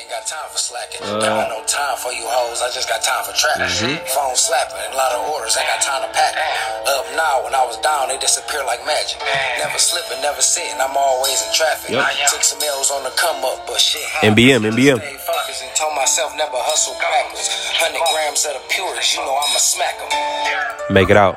ain't got time for slacking. Uh, got no time for you hoes. I just got time for trapping. Mm-hmm. Phone slapping, a lot of orders. Ain't got time to pack. Up now, when I was down, they disappear like magic. Never slipping, never sitting. I'm always in traffic. Yep. Took some L's on the come up, but shit. NBM, NBM. Stay focused and told myself never hustle backwards. Hundred grams of the purest, you know I'ma smack them. Make it out.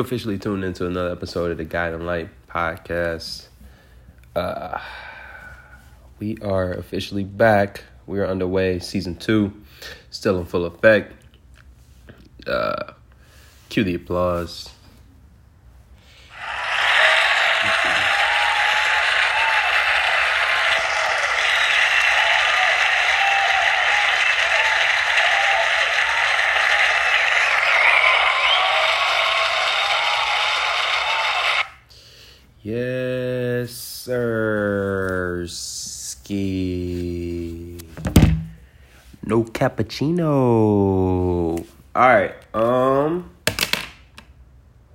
officially tuned into another episode of the Guiding Light podcast. Uh, we are officially back. We are underway, season two, still in full effect. Uh, cue the applause. Yes, No cappuccino. All right. Um.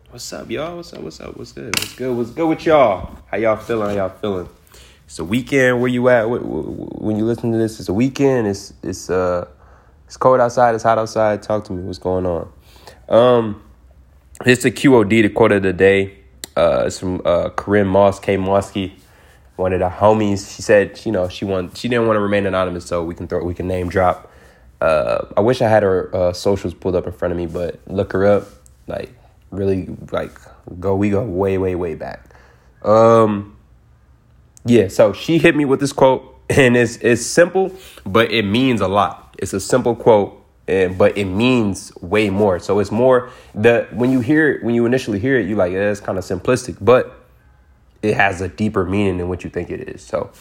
What's up, y'all? What's up? What's up? What's good? What's good? What's good with y'all? How y'all feeling? How y'all feeling? It's a weekend. Where you at? When you listen to this, it's a weekend. It's it's uh it's cold outside. It's hot outside. Talk to me. What's going on? Um, it's the QOD, the quote of the day. Uh, it's from uh, Corinne Moss, K. Mosky, one of the homies. She said, you know, she want she didn't want to remain anonymous, so we can throw we can name drop. Uh, I wish I had her uh, socials pulled up in front of me, but look her up. Like really, like go we go way way way back. Um, yeah. So she hit me with this quote, and it's it's simple, but it means a lot. It's a simple quote and but it means way more. So it's more the when you hear it, when you initially hear it, you like yeah, it's kind of simplistic, but it has a deeper meaning than what you think it is. So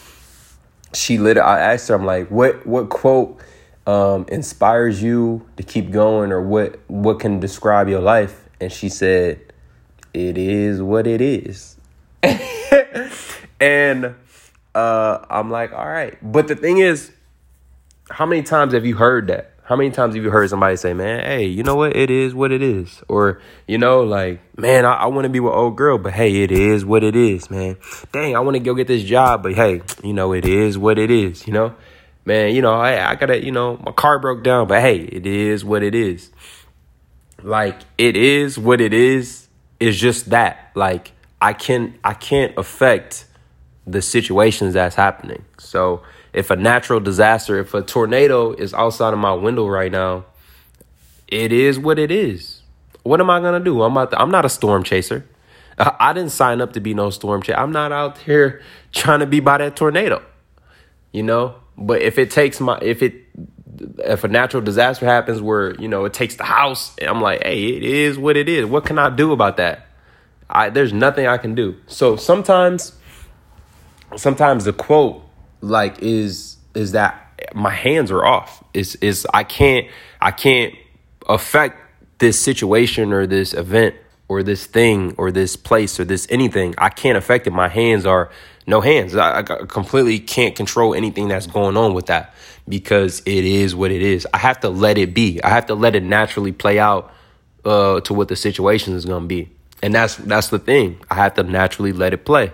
she lit. I asked her, I'm like, what what quote um, inspires you to keep going, or what what can describe your life? And she said, "It is what it is." and uh, I'm like, all right. But the thing is, how many times have you heard that? How many times have you heard somebody say, man, hey, you know what? It is what it is. Or, you know, like, man, I, I want to be with old girl, but hey, it is what it is, man. Dang, I want to go get this job, but hey, you know, it is what it is, you know? Man, you know, I, I gotta, you know, my car broke down, but hey, it is what it is. Like, it is what it is, is just that. Like, I can I can't affect the situations that's happening. So if a natural disaster, if a tornado is outside of my window right now, it is what it is. What am I gonna do? I'm not. I'm not a storm chaser. I, I didn't sign up to be no storm chaser. I'm not out here trying to be by that tornado. You know. But if it takes my, if it, if a natural disaster happens where you know it takes the house, I'm like, hey, it is what it is. What can I do about that? I there's nothing I can do. So sometimes, sometimes the quote like is is that my hands are off. Is is I can't I can't affect this situation or this event or this thing or this place or this anything. I can't affect it. My hands are no hands. I, I completely can't control anything that's going on with that because it is what it is. I have to let it be. I have to let it naturally play out uh, to what the situation is going to be. And that's that's the thing. I have to naturally let it play.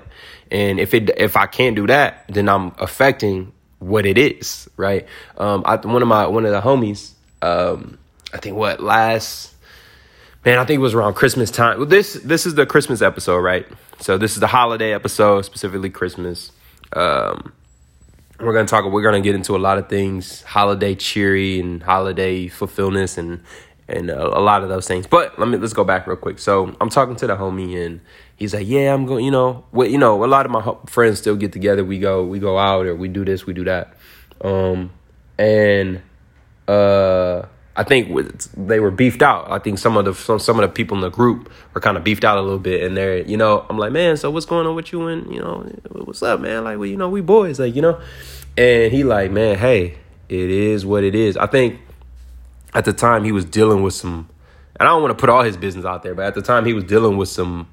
And if it if I can't do that, then I'm affecting what it is, right? Um, I, one of my one of the homies, um, I think what last man, I think it was around Christmas time. Well, this this is the Christmas episode, right? So this is the holiday episode, specifically Christmas. Um, we're gonna talk. We're gonna get into a lot of things, holiday cheery and holiday fulfillment and and a, a lot of those things. But let me let's go back real quick. So I'm talking to the homie and he's like, "Yeah, I'm going. You know? You know, a lot of my friends still get together. We go, we go out, or we do this, we do that. Um, and uh, I think with, they were beefed out. I think some of the some, some of the people in the group were kind of beefed out a little bit, and they're, you know, I'm like, man, so what's going on with you? And you know, what's up, man? Like, we, you know, we boys, like, you know. And he like, man, hey, it is what it is. I think at the time he was dealing with some and I don't want to put all his business out there, but at the time he was dealing with some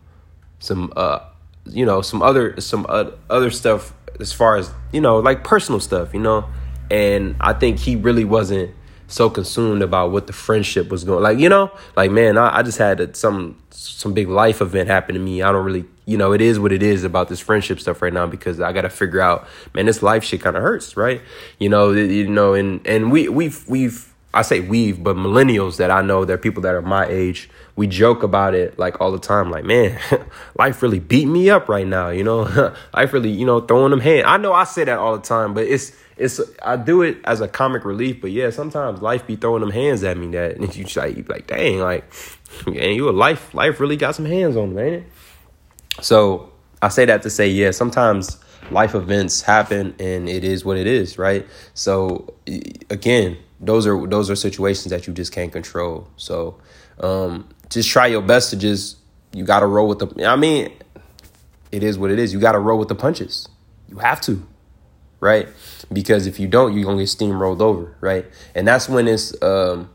some uh you know some other some other stuff as far as you know like personal stuff you know? And i think he really wasn't so consumed about what the friendship was going like you know? Like man i, I just had some some big life event happen to me. I don't really you know it is what it is about this friendship stuff right now because i gotta figure out man this life shit kind of hurts right? You know you know and and we we've we've i say we've but millennials that i know they're people that are my age we joke about it like all the time. Like, man, life really beat me up right now. You know, life really, you know, throwing them hands. I know I say that all the time, but it's it's I do it as a comic relief. But yeah, sometimes life be throwing them hands at me that and you like you like, dang, like, and you a life life really got some hands on them, ain't it? So I say that to say, yeah, sometimes life events happen and it is what it is, right? So again, those are those are situations that you just can't control. So um, just try your best to just you got to roll with the. I mean, it is what it is. You got to roll with the punches. You have to, right? Because if you don't, you're gonna get steamrolled over, right? And that's when it's um,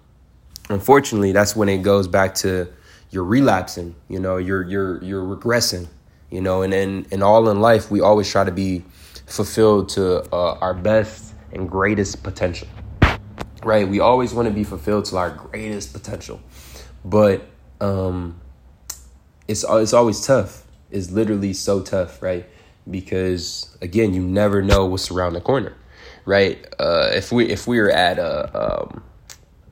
unfortunately that's when it goes back to you're relapsing. You know, you're you're you're regressing. You know, and and and all in life, we always try to be fulfilled to uh, our best and greatest potential, right? We always want to be fulfilled to our greatest potential, but um, it's it's always tough. It's literally so tough, right? Because again, you never know what's around the corner, right? Uh, if we if we are at a um,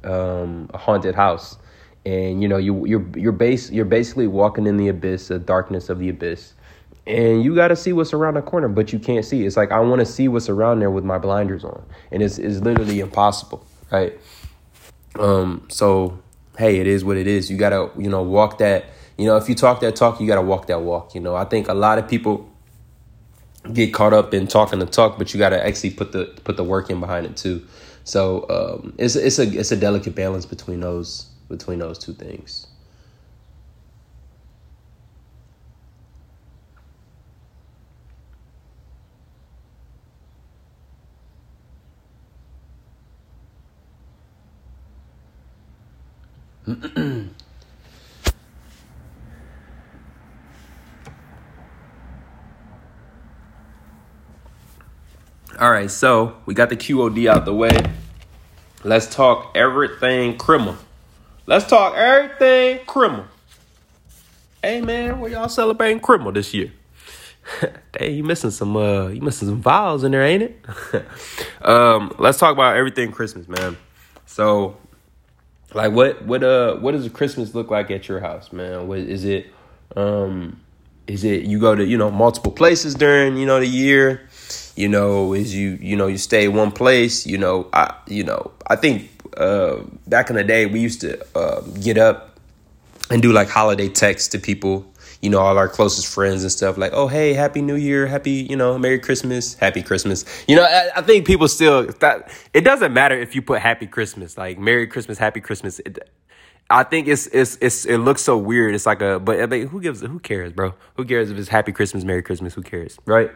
um, a haunted house, and you know you you're you're base you're basically walking in the abyss, the darkness of the abyss, and you got to see what's around the corner, but you can't see. It's like I want to see what's around there with my blinders on, and it's it's literally impossible, right? Um, so hey, it is what it is. You gotta, you know, walk that. You know, if you talk that talk, you gotta walk that walk. You know, I think a lot of people get caught up in talking the talk, but you gotta actually put the put the work in behind it too. So um, it's it's a it's a delicate balance between those between those two things. Right, so we got the QOD out the way. Let's talk everything criminal. Let's talk everything criminal. Hey man, where y'all celebrating criminal this year? hey, you missing some uh you missing some vowels in there, ain't it? um, let's talk about everything Christmas, man. So like what what uh what does a Christmas look like at your house, man? What is it um is it you go to, you know, multiple places during, you know, the year? You know, is you you know, you stay one place, you know, I you know, I think uh back in the day we used to uh, get up and do like holiday texts to people you know, all our closest friends and stuff, like, oh, hey, happy new year, happy, you know, Merry Christmas, happy Christmas. You know, I, I think people still, that, it doesn't matter if you put happy Christmas, like Merry Christmas, happy Christmas. It, I think it's, it's, it's, it looks so weird. It's like a, but I mean, who gives, who cares, bro? Who cares if it's happy Christmas, Merry Christmas? Who cares, right?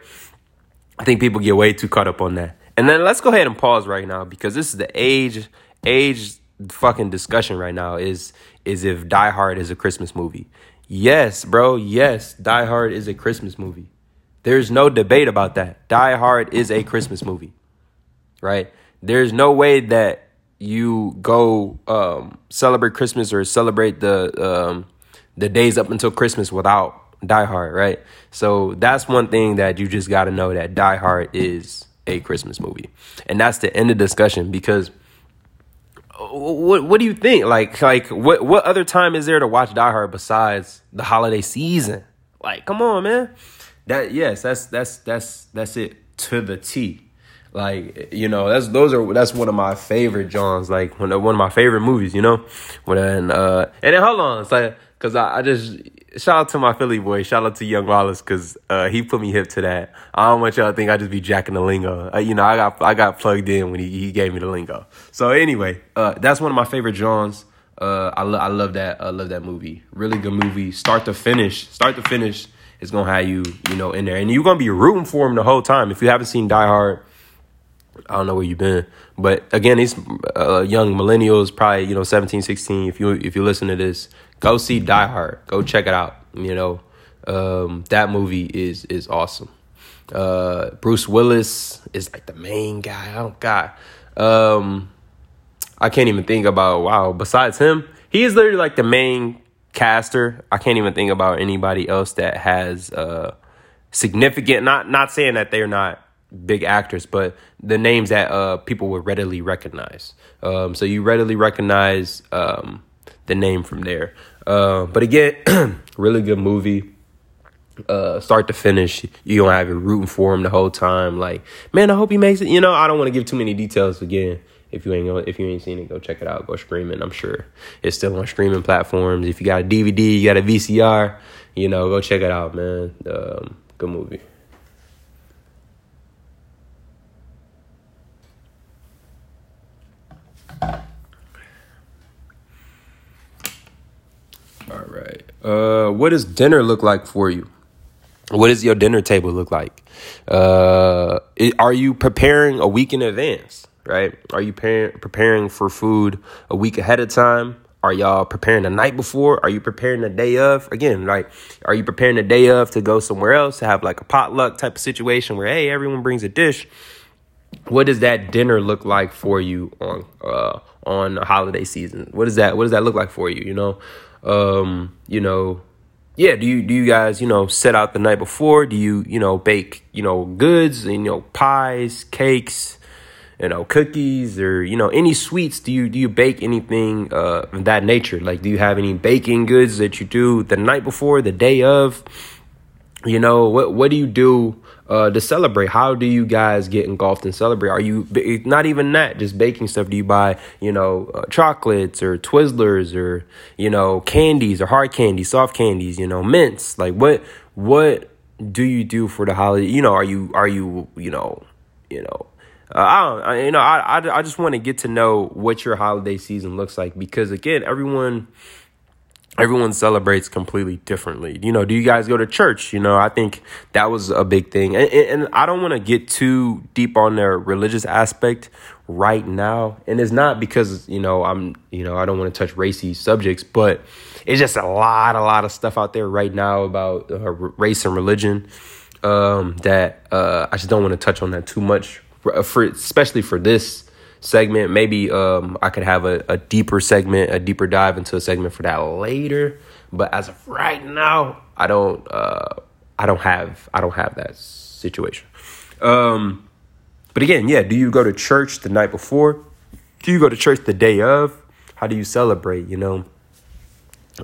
I think people get way too caught up on that. And then let's go ahead and pause right now because this is the age, age fucking discussion right now is, is if Die Hard is a Christmas movie. Yes, bro. Yes, Die Hard is a Christmas movie. There's no debate about that. Die Hard is a Christmas movie, right? There's no way that you go um, celebrate Christmas or celebrate the um, the days up until Christmas without Die Hard, right? So that's one thing that you just got to know that Die Hard is a Christmas movie, and that's the end of discussion because what what do you think? Like like what what other time is there to watch Die Hard besides the holiday season? Like, come on, man. That yes, that's that's that's that's it to the T. Like you know, that's those are that's one of my favorite Johns. Like one of, one of my favorite movies. You know, when uh and then hold on, it's like because I, I just shout out to my Philly boy. Shout out to Young Wallace because uh, he put me hip to that. I don't want y'all to think I just be jacking the lingo. Uh, you know, I got I got plugged in when he, he gave me the lingo. So anyway, uh, that's one of my favorite Johns. Uh, I, lo- I love that. I love that movie. Really good movie. Start to finish. Start to finish. It's gonna have you, you know, in there, and you're gonna be rooting for him the whole time. If you haven't seen Die Hard, I don't know where you've been, but again, these uh, young millennials, probably you know 17, 16. If you if you listen to this, go see Die Hard. Go check it out. You know, um, that movie is is awesome. Uh, Bruce Willis is like the main guy. Oh God, um, I can't even think about wow. Besides him, he is literally like the main caster. I can't even think about anybody else that has uh, significant. Not not saying that they're not big actors, but the names that uh, people would readily recognize. Um, so you readily recognize um, the name from there. Uh, but again, really good movie. Uh, start to finish, you don't have it rooting for him the whole time. Like, man, I hope he makes it. You know, I don't want to give too many details again. If you ain't if you ain't seen it, go check it out. Go streaming. I'm sure it's still on streaming platforms. If you got a DVD, you got a VCR, you know, go check it out, man. Um, good movie. All right. Uh, what does dinner look like for you? What does your dinner table look like? Uh, it, are you preparing a week in advance? Right? Are you par- preparing for food a week ahead of time? Are y'all preparing the night before? Are you preparing the day of? Again, like, are you preparing the day of to go somewhere else to have like a potluck type of situation where hey, everyone brings a dish? What does that dinner look like for you on uh, on holiday season? What does that What does that look like for you? You know, um, you know, yeah, do you do you guys, you know, set out the night before? Do you, you know, bake, you know, goods, you know, pies, cakes, you know, cookies or, you know, any sweets? Do you do you bake anything uh of that nature? Like do you have any baking goods that you do the night before, the day of? You know, what what do you do uh, to celebrate? How do you guys get engulfed and celebrate? Are you not even that? Just baking stuff? Do you buy you know uh, chocolates or Twizzlers or you know candies or hard candies, soft candies? You know mints. Like what what do you do for the holiday? You know, are you are you you know you know. Uh, I don't, I, you know, I, I, I just want to get to know what your holiday season looks like because again, everyone, everyone celebrates completely differently. You know, do you guys go to church? You know, I think that was a big thing. And, and I don't want to get too deep on their religious aspect right now. And it's not because, you know, I'm, you know, I don't want to touch racy subjects, but it's just a lot, a lot of stuff out there right now about uh, race and religion um, that uh, I just don't want to touch on that too much, for, for especially for this segment. Maybe um, I could have a, a deeper segment, a deeper dive into a segment for that later. But as of right now, I don't uh, I don't have I don't have that situation. Um, but again, yeah, do you go to church the night before? Do you go to church the day of? How do you celebrate? You know.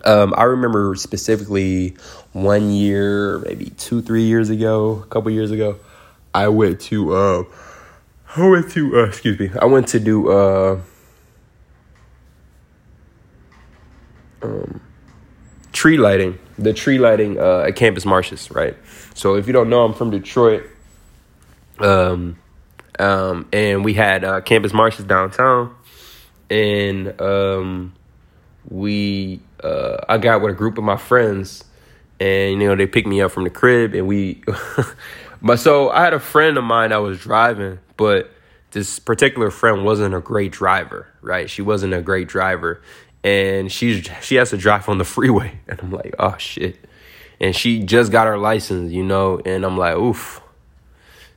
Um, I remember specifically one year, maybe two, three years ago, a couple years ago, I went to uh, I went to uh, excuse me. I went to do uh, um, tree lighting. The tree lighting uh, at Campus Martius, right? So if you don't know, I'm from Detroit. Um, um, and we had uh, Campus Martius downtown, and um, we uh, I got with a group of my friends, and you know they picked me up from the crib, and we. but so I had a friend of mine that was driving, but this particular friend wasn't a great driver, right? She wasn't a great driver, and she's she has to drive on the freeway, and I'm like, oh shit, and she just got her license, you know, and I'm like, oof.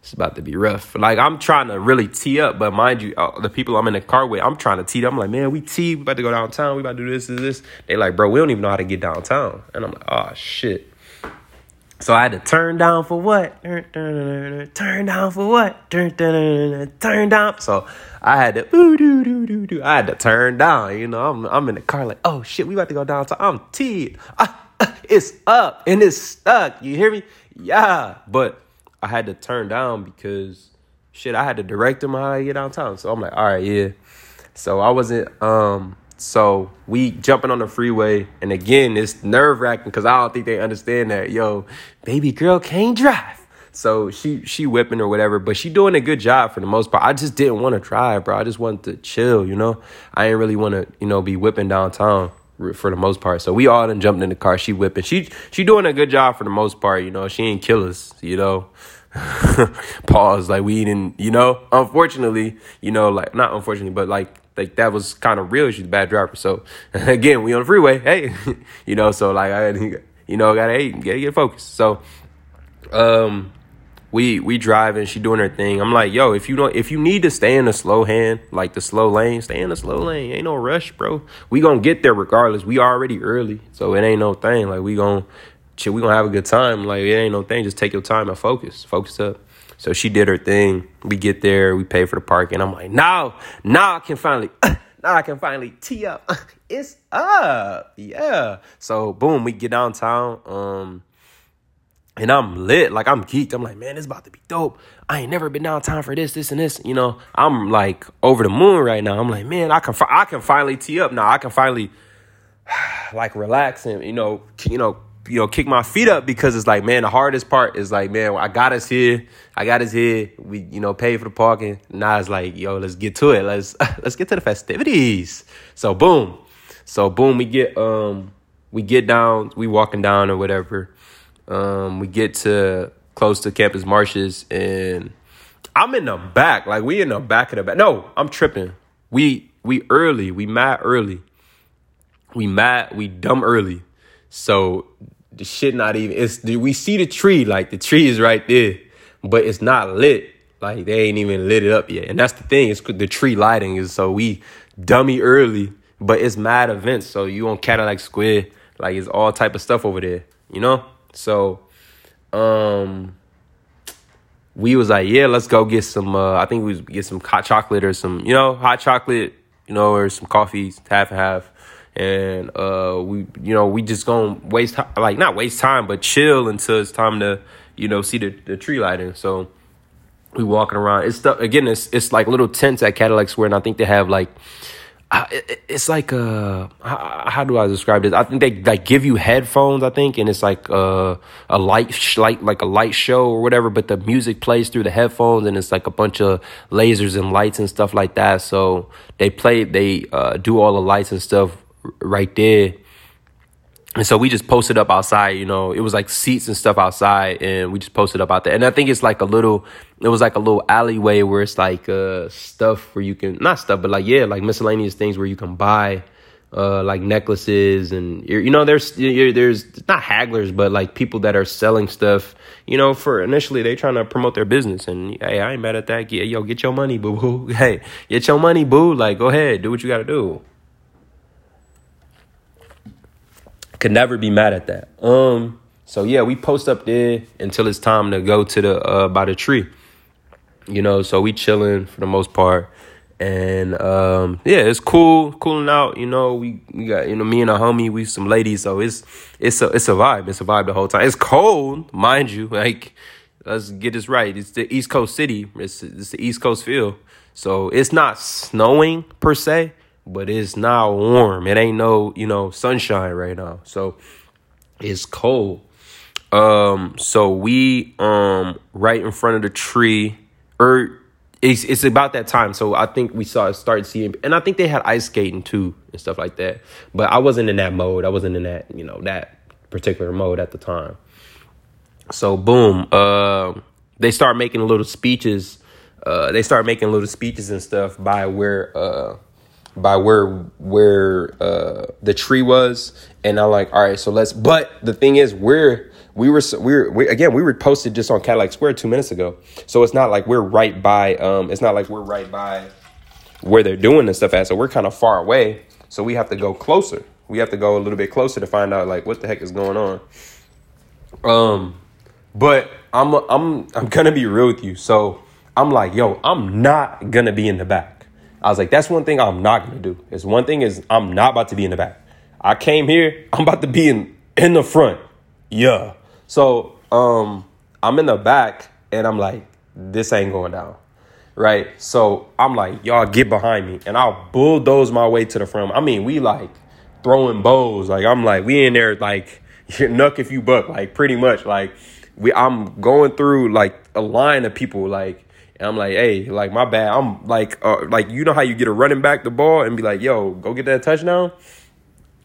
It's about to be rough. Like I'm trying to really tee up, but mind you, uh, the people I'm in the car with, I'm trying to tee up. I'm like, man, we tee, we about to go downtown. We about to do this, this, this. They like, bro, we don't even know how to get downtown. And I'm like, oh shit. So I had to turn down for what? Turn down for what? Turn down. So I had to doo. I had to turn down. You know, I'm I'm in the car like, oh shit, we about to go downtown. I'm teed. Ah, it's up and it's stuck. You hear me? Yeah. But I had to turn down because shit, I had to direct them how to get downtown. So I'm like, all right, yeah. So I wasn't um so we jumping on the freeway, and again, it's nerve wracking because I don't think they understand that. Yo, baby girl can't drive. So she she whipping or whatever, but she doing a good job for the most part. I just didn't want to drive, bro. I just wanted to chill, you know. I didn't really want to, you know, be whipping downtown for the most part. So we all done jumped in the car. She whipping. She she doing a good job for the most part, you know. She ain't kill us, you know. Pause. Like we didn't, you know. Unfortunately, you know, like not unfortunately, but like like that was kind of real. She's a bad driver. So again, we on the freeway. Hey, you know, so like I, you know, gotta hey, gotta get focused. So, um, we we driving. She doing her thing. I'm like, yo, if you don't, if you need to stay in the slow hand, like the slow lane, stay in the slow lane. Ain't no rush, bro. We gonna get there regardless. We already early, so it ain't no thing. Like we gonna, shit, we gonna have a good time. Like it ain't no thing. Just take your time and focus. Focus up. So she did her thing. We get there, we pay for the parking. I'm like, now, now I can finally, now I can finally tee up. it's up, yeah. So boom, we get downtown. Um, and I'm lit, like I'm geeked. I'm like, man, it's about to be dope. I ain't never been downtown for this, this, and this. You know, I'm like over the moon right now. I'm like, man, I can, I can finally tee up now. I can finally, like, relax and you know, you know, you know, kick my feet up because it's like, man, the hardest part is like, man, I got us here. I got us here. We, you know, pay for the parking. Now it's like, yo, let's get to it. Let's let's get to the festivities. So boom. So boom, we get um we get down, we walking down or whatever. Um, we get to close to Campus Martius and I'm in the back. Like we in the back of the back. No, I'm tripping. We we early. We mad early. We mad, we dumb early. So the shit not even it's we see the tree like the tree is right there but it's not lit. Like they ain't even lit it up yet. And that's the thing it's the tree lighting is so we dummy early but it's mad events. So you on cadillac square like it's all type of stuff over there you know? So um we was like yeah let's go get some uh i think we was get some hot chocolate or some you know hot chocolate you know or some coffee half and half and uh, we you know we just gonna waste like not waste time but chill until it's time to you know see the, the tree lighting so we walking around it's again it's it's like little tents at Cadillac Square and I think they have like it's like uh how, how, do I describe this? I think they like give you headphones. I think, and it's like uh, a light, light like a light show or whatever. But the music plays through the headphones, and it's like a bunch of lasers and lights and stuff like that. So they play, they uh, do all the lights and stuff right there. And so we just posted up outside, you know, it was like seats and stuff outside and we just posted up out there. And I think it's like a little it was like a little alleyway where it's like uh stuff where you can not stuff, but like yeah, like miscellaneous things where you can buy uh like necklaces and you know there's there's not hagglers but like people that are selling stuff you know for initially they trying to promote their business and hey i ain't mad at that. Yeah, yo get your money boo boo hey get your money boo. Like go ahead. Do what you gotta do Could never be mad at that. Um, so yeah, we post up there until it's time to go to the uh by the tree. You know, so we chilling for the most part. And um, yeah, it's cool, cooling out. You know, we, we got you know me and a homie, we some ladies, so it's it's a it's a vibe. It's a vibe the whole time. It's cold, mind you. Like let's get this right. It's the East Coast city. It's it's the East Coast feel. So it's not snowing per se, but it's not warm. It ain't no, you know, sunshine right now. So it's cold. Um, so we um right in front of the tree, or er, it's it's about that time. So I think we saw start seeing, and I think they had ice skating too and stuff like that. But I wasn't in that mode. I wasn't in that you know that particular mode at the time. So boom, uh, they start making little speeches. Uh, they start making little speeches and stuff by where uh by where where uh, the tree was, and I'm like, all right, so let's. But the thing is, we're we were we were we, again we were posted just on Cadillac Square two minutes ago, so it's not like we're right by. Um, it's not like we're right by where they're doing this stuff at. So we're kind of far away, so we have to go closer. We have to go a little bit closer to find out like what the heck is going on. Um, But I'm I'm I'm gonna be real with you. So I'm like, yo, I'm not gonna be in the back. I was like, that's one thing I'm not gonna do. Is one thing is I'm not about to be in the back. I came here, I'm about to be in in the front. Yeah. So um I'm in the back and I'm like, this ain't going down. Right. So I'm like, y'all get behind me. And I'll bulldoze my way to the front. I mean, we like throwing bows. Like I'm like, we in there like nuck if you buck, like pretty much. Like we I'm going through like a line of people like and I'm like, hey, like my bad. I'm like, uh, like you know how you get a running back the ball and be like, yo, go get that touchdown.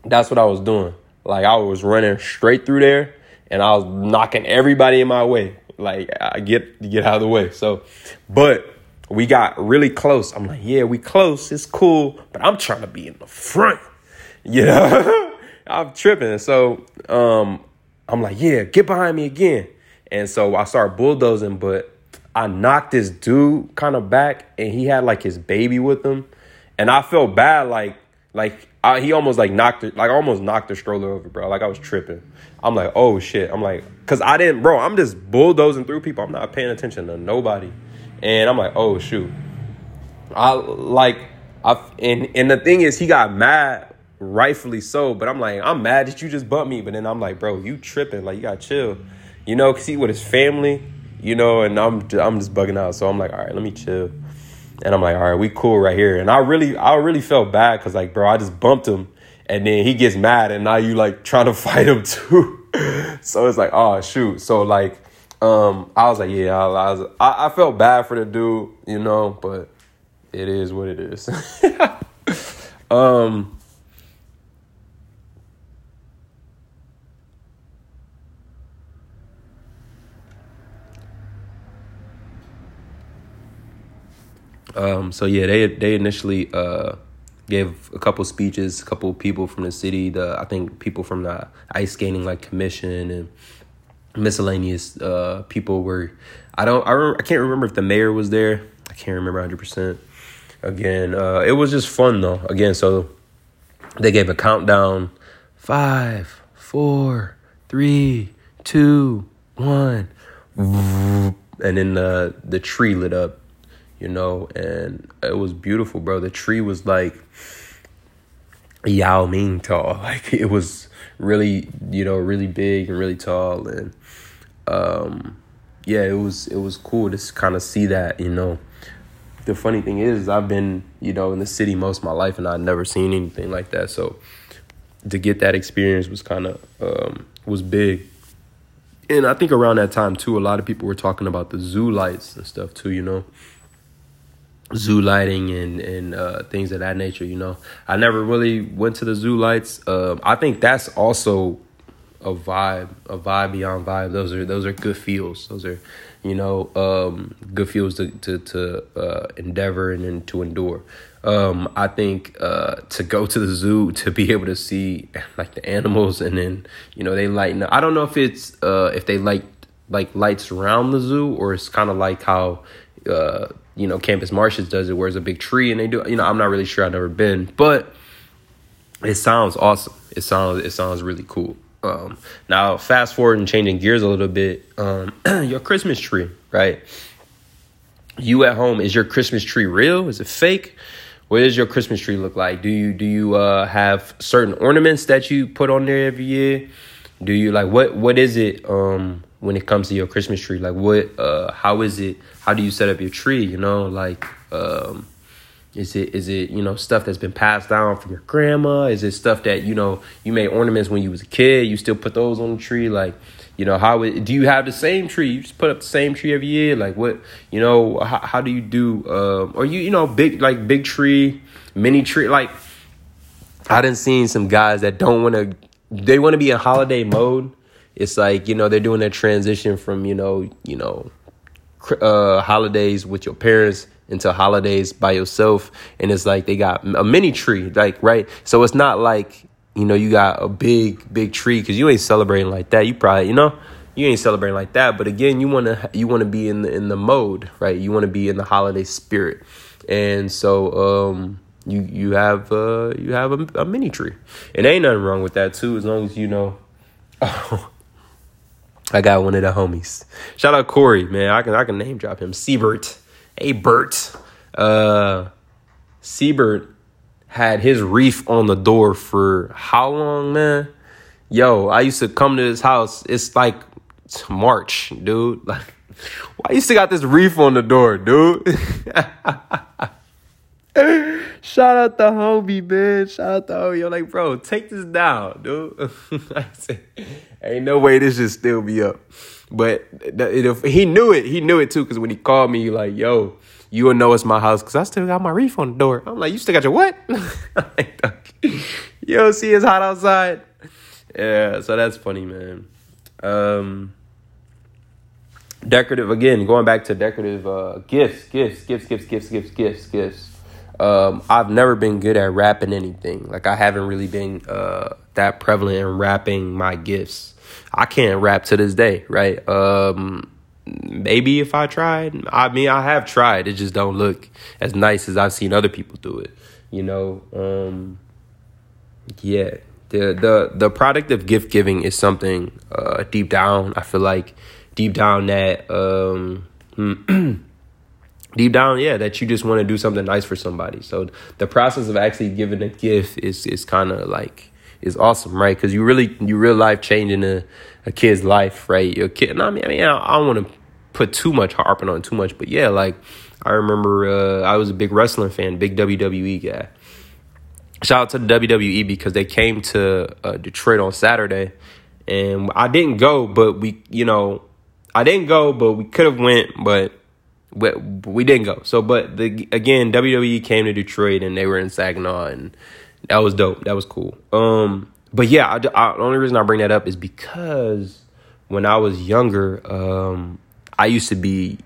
That's what I was doing. Like I was running straight through there, and I was knocking everybody in my way. Like I get get out of the way. So, but we got really close. I'm like, yeah, we close. It's cool, but I'm trying to be in the front. You know, I'm tripping. So, um, I'm like, yeah, get behind me again. And so I start bulldozing, but I knocked this dude kind of back, and he had like his baby with him, and I felt bad, like like I, he almost like knocked it, like almost knocked the stroller over, bro. Like I was tripping. I'm like, oh shit. I'm like, cause I didn't, bro. I'm just bulldozing through people. I'm not paying attention to nobody, and I'm like, oh shoot. I like, I and and the thing is, he got mad, rightfully so. But I'm like, I'm mad that you just bumped me. But then I'm like, bro, you tripping? Like you got chill, you know? Cause he with his family you know, and I'm I'm just bugging out. So I'm like, all right, let me chill. And I'm like, all right, we cool right here. And I really I really felt bad because like, bro, I just bumped him, and then he gets mad, and now you like trying to fight him too. so it's like, oh shoot. So like, um, I was like, yeah, I, I was, I, I felt bad for the dude, you know, but it is what it is. um Um, so yeah, they they initially uh, gave a couple speeches, a couple people from the city. The I think people from the ice skating like commission and miscellaneous uh, people were. I don't. I I can't remember if the mayor was there. I can't remember hundred percent. Again, uh, it was just fun though. Again, so they gave a countdown: five, four, three, two, one, and then the the tree lit up you know, and it was beautiful, bro. The tree was like Yao Ming tall. Like it was really, you know, really big and really tall and um yeah, it was it was cool to kind of see that, you know. The funny thing is I've been, you know, in the city most of my life and I've never seen anything like that. So to get that experience was kind of um was big. And I think around that time too, a lot of people were talking about the zoo lights and stuff too, you know zoo lighting and and uh, things of that nature. You know, I never really went to the zoo lights. Um, I think that's also a vibe, a vibe beyond vibe. Those are those are good feels. Those are, you know, um, good feels to to to uh, endeavor and then to endure. Um, I think uh, to go to the zoo to be able to see like the animals and then you know they lighten. Up. I don't know if it's uh, if they light like lights around the zoo or it's kind of like how uh, you know, Campus Martius does it, where it's a big tree and they do, you know, I'm not really sure, I've never been, but it sounds awesome. It sounds, it sounds really cool. Um, now, fast forward and changing gears a little bit, um, your Christmas tree, right? You at home, is your Christmas tree real? Is it fake? What does your Christmas tree look like? Do you do you uh, have certain ornaments that you put on there every year? Do you like what what is it? Um, when it comes to your Christmas tree? Like what uh how is it how do you set up your tree, you know? Like um is it is it, you know, stuff that's been passed down from your grandma? Is it stuff that, you know, you made ornaments when you was a kid, you still put those on the tree like you know how it, do you have the same tree you just put up the same tree every year like what you know how, how do you do um or you you know big like big tree mini tree like i didn't seen some guys that don't want to they want to be in holiday mode it's like you know they're doing that transition from you know you know uh, holidays with your parents into holidays by yourself. And it's like they got a mini tree like right? So it's not like you know you got a big big tree because you ain't celebrating like that. You probably you know you ain't celebrating like that. But again you want to you want to be in the in the mode right? You want to be in the holiday spirit. And so um you you have uh you have a, a mini tree. And ain't nothing wrong with that too as long as you know I got one of the homies. Shout out Corey, man. I can I can name drop him. Siebert. Hey Bert. Uh Siebert had his reef on the door for how long, man? Yo, I used to come to his house. It's like March, dude. Like, why you still got this reef on the door, dude? Shout out the homie, man. Shout out the homie. I'm like, bro, take this down, dude. I said, ain't no way this should still be up. But if he knew it, he knew it too. Because when he called me, he like, yo, you will know it's my house because I still got my reef on the door. I'm like, you still got your what? don't see it's hot outside. Yeah, so that's funny, man. Um, decorative again, going back to decorative uh, gifts, gifts, gifts, gifts, gifts, gifts, gifts, gifts. Um, I've never been good at wrapping anything. Like I haven't really been uh, that prevalent in wrapping my gifts. I can't wrap to this day, right? Um, maybe if I tried, I mean, I have tried. It just don't look as nice as I've seen other people do it. You know, um, yeah. The the the product of gift giving is something uh, deep down. I feel like deep down that um, deep down, yeah, that you just want to do something nice for somebody. So the process of actually giving a gift is is kind of like is awesome, right? Because you really you real life changing a, a kid's life, right? Your kid. I mean, I mean, I, I don't want to put too much harping on too much, but yeah, like I remember uh, I was a big wrestling fan, big WWE guy. Shout out to the WWE because they came to uh, Detroit on Saturday, and I didn't go, but we, you know, I didn't go, but we could have went, but we, we didn't go. So, but the again, WWE came to Detroit and they were in Saginaw, and that was dope. That was cool. Um, but yeah, I, I, the only reason I bring that up is because when I was younger, um, I used to be,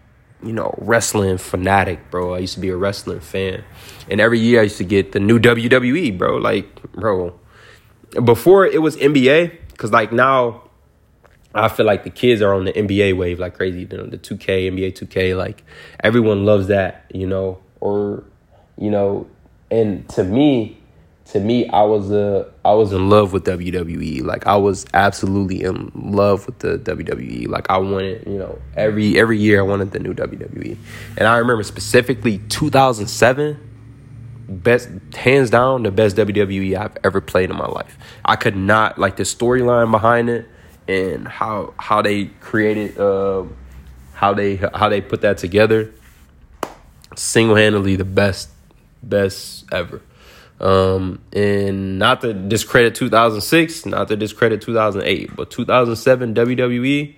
you know, wrestling fanatic, bro. I used to be a wrestling fan. And every year I used to get the new WWE, bro. Like, bro, before it was NBA, because like now I feel like the kids are on the NBA wave like crazy. You know, the 2K, NBA 2K, like everyone loves that, you know, or, you know, and to me, to me, I was a I was in love with WWE. Like I was absolutely in love with the WWE. Like I wanted, you know, every every year I wanted the new WWE. And I remember specifically 2007 best hands down the best WWE I've ever played in my life. I could not like the storyline behind it and how how they created uh, how they how they put that together. Single handedly the best best ever. Um, and not to discredit 2006, not to discredit 2008, but 2007 WWE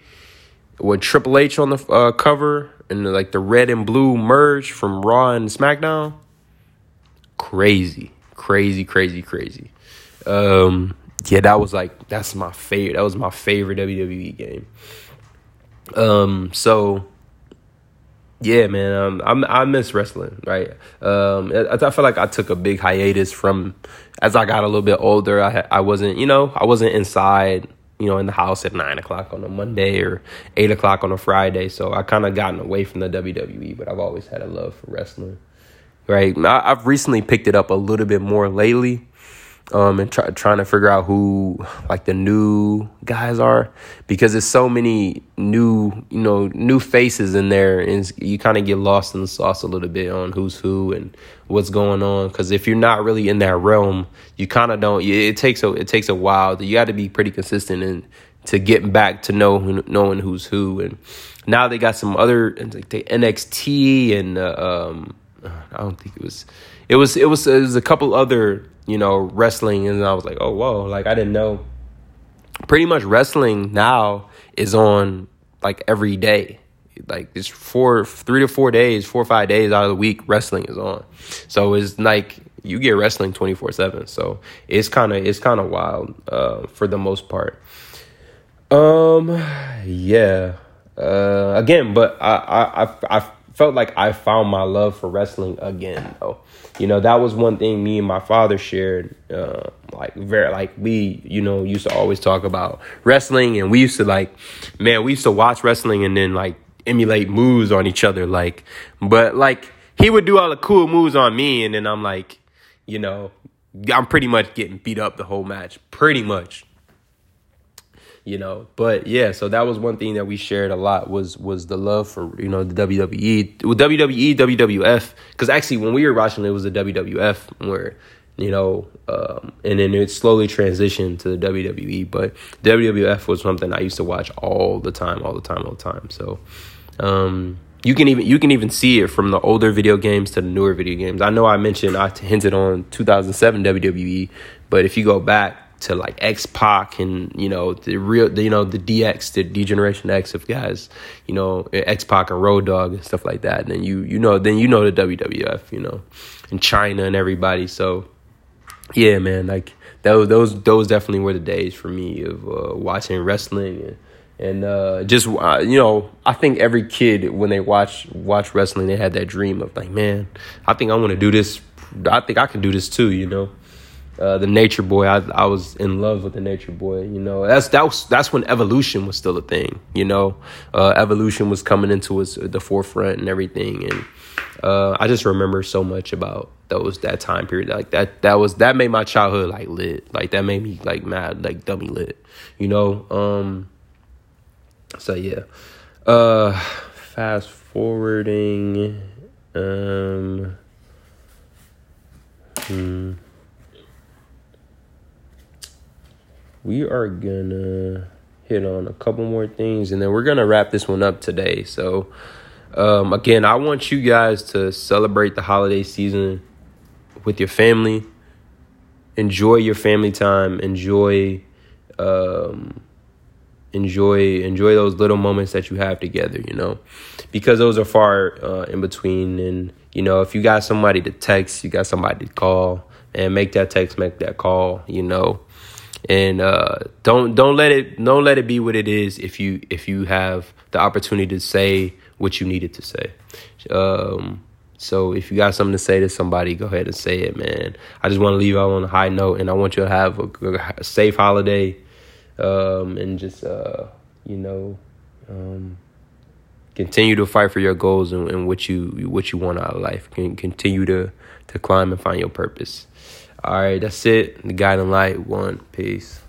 with Triple H on the uh, cover and like the red and blue merge from Raw and SmackDown. Crazy, crazy, crazy, crazy. Um, yeah, that was like that's my favorite. That was my favorite WWE game. Um, so yeah, man, um, I'm, I miss wrestling, right? Um, I, I feel like I took a big hiatus from as I got a little bit older. I I wasn't, you know, I wasn't inside, you know, in the house at nine o'clock on a Monday or eight o'clock on a Friday. So I kind of gotten away from the WWE, but I've always had a love for wrestling, right? I, I've recently picked it up a little bit more lately um, and try, trying to figure out who like the new guys are. Because there's so many new you know new faces in there and you kind of get lost in the sauce a little bit on who's who and what's going on. Because if you're not really in that realm you kind of don't it takes a it takes a while. You got to be pretty consistent and to get back to know knowing who's who. And now they got some other like the NXT and uh, um, I don't think it was it was it was it was a couple other you know, wrestling, and I was like, oh whoa, like I didn't know. Pretty much wrestling now is on like every day. Like it's four, three to four days, four or five days out of the week, wrestling is on. So it's like you get wrestling twenty four seven. So it's kind of it's kind of wild uh, for the most part. Um, yeah. Uh, again, but I I I, I felt like I found my love for wrestling again though. You know that was one thing me and my father shared uh, like very like we you know used to always talk about wrestling and we used to like man we used to watch wrestling and then like emulate moves on each other like but like he would do all the cool moves on me and then i'm like you know i'm pretty much getting beat up the whole match pretty much you know. But yeah, so that was one thing that we shared a lot was was the love for you know the WWE, WWE, WWF. Because actually, when we were watching, it was the WWF where you know, um, and then it slowly transitioned to the WWE. But WWF was something I used to watch all the time, all the time, all the time. So. Um, you can even you can even see it from the older video games to the newer video games. I know I mentioned I hinted on 2007 WWE, but if you go back to like X Pac and you know the real the, you know the DX the D-Generation X of guys you know X Pac and Road Dog and stuff like that. And then you you know then you know the WWF you know and Chyna and everybody. So yeah man like those those those definitely were the days for me of uh, watching wrestling and and uh, just uh, you know I think every kid when they watch watch wrestling they had that dream of like man I think I want to do this I think I can do this too you know uh, the Nature Boy. I I was in love with the Nature Boy. You know, that's that was that's when evolution was still a thing. You know, uh, evolution was coming into its the forefront and everything. And uh, I just remember so much about those that time period. Like that that was that made my childhood like lit. Like that made me like mad like dummy lit. You know. Um. So yeah. Uh. Fast forwarding. Um. Hmm. We are gonna hit on a couple more things and then we're gonna wrap this one up today. So, um, again, I want you guys to celebrate the holiday season with your family. Enjoy your family time. Enjoy, um, enjoy, enjoy those little moments that you have together. You know, because those are far uh, in between. And you know, if you got somebody to text, you got somebody to call, and make that text, make that call. You know, and uh, don't don't let it don't let it be what it is if you if you have the opportunity to say what you needed to say. Um, so if you got something to say to somebody, go ahead and say it, man. I just want to leave out on a high note, and I want you to have a, a safe holiday, um, and just uh, you know, um, continue to fight for your goals and, and, what you what you want out of life. Can continue to to climb and find your purpose. All right, that's it. The guiding light one. Peace.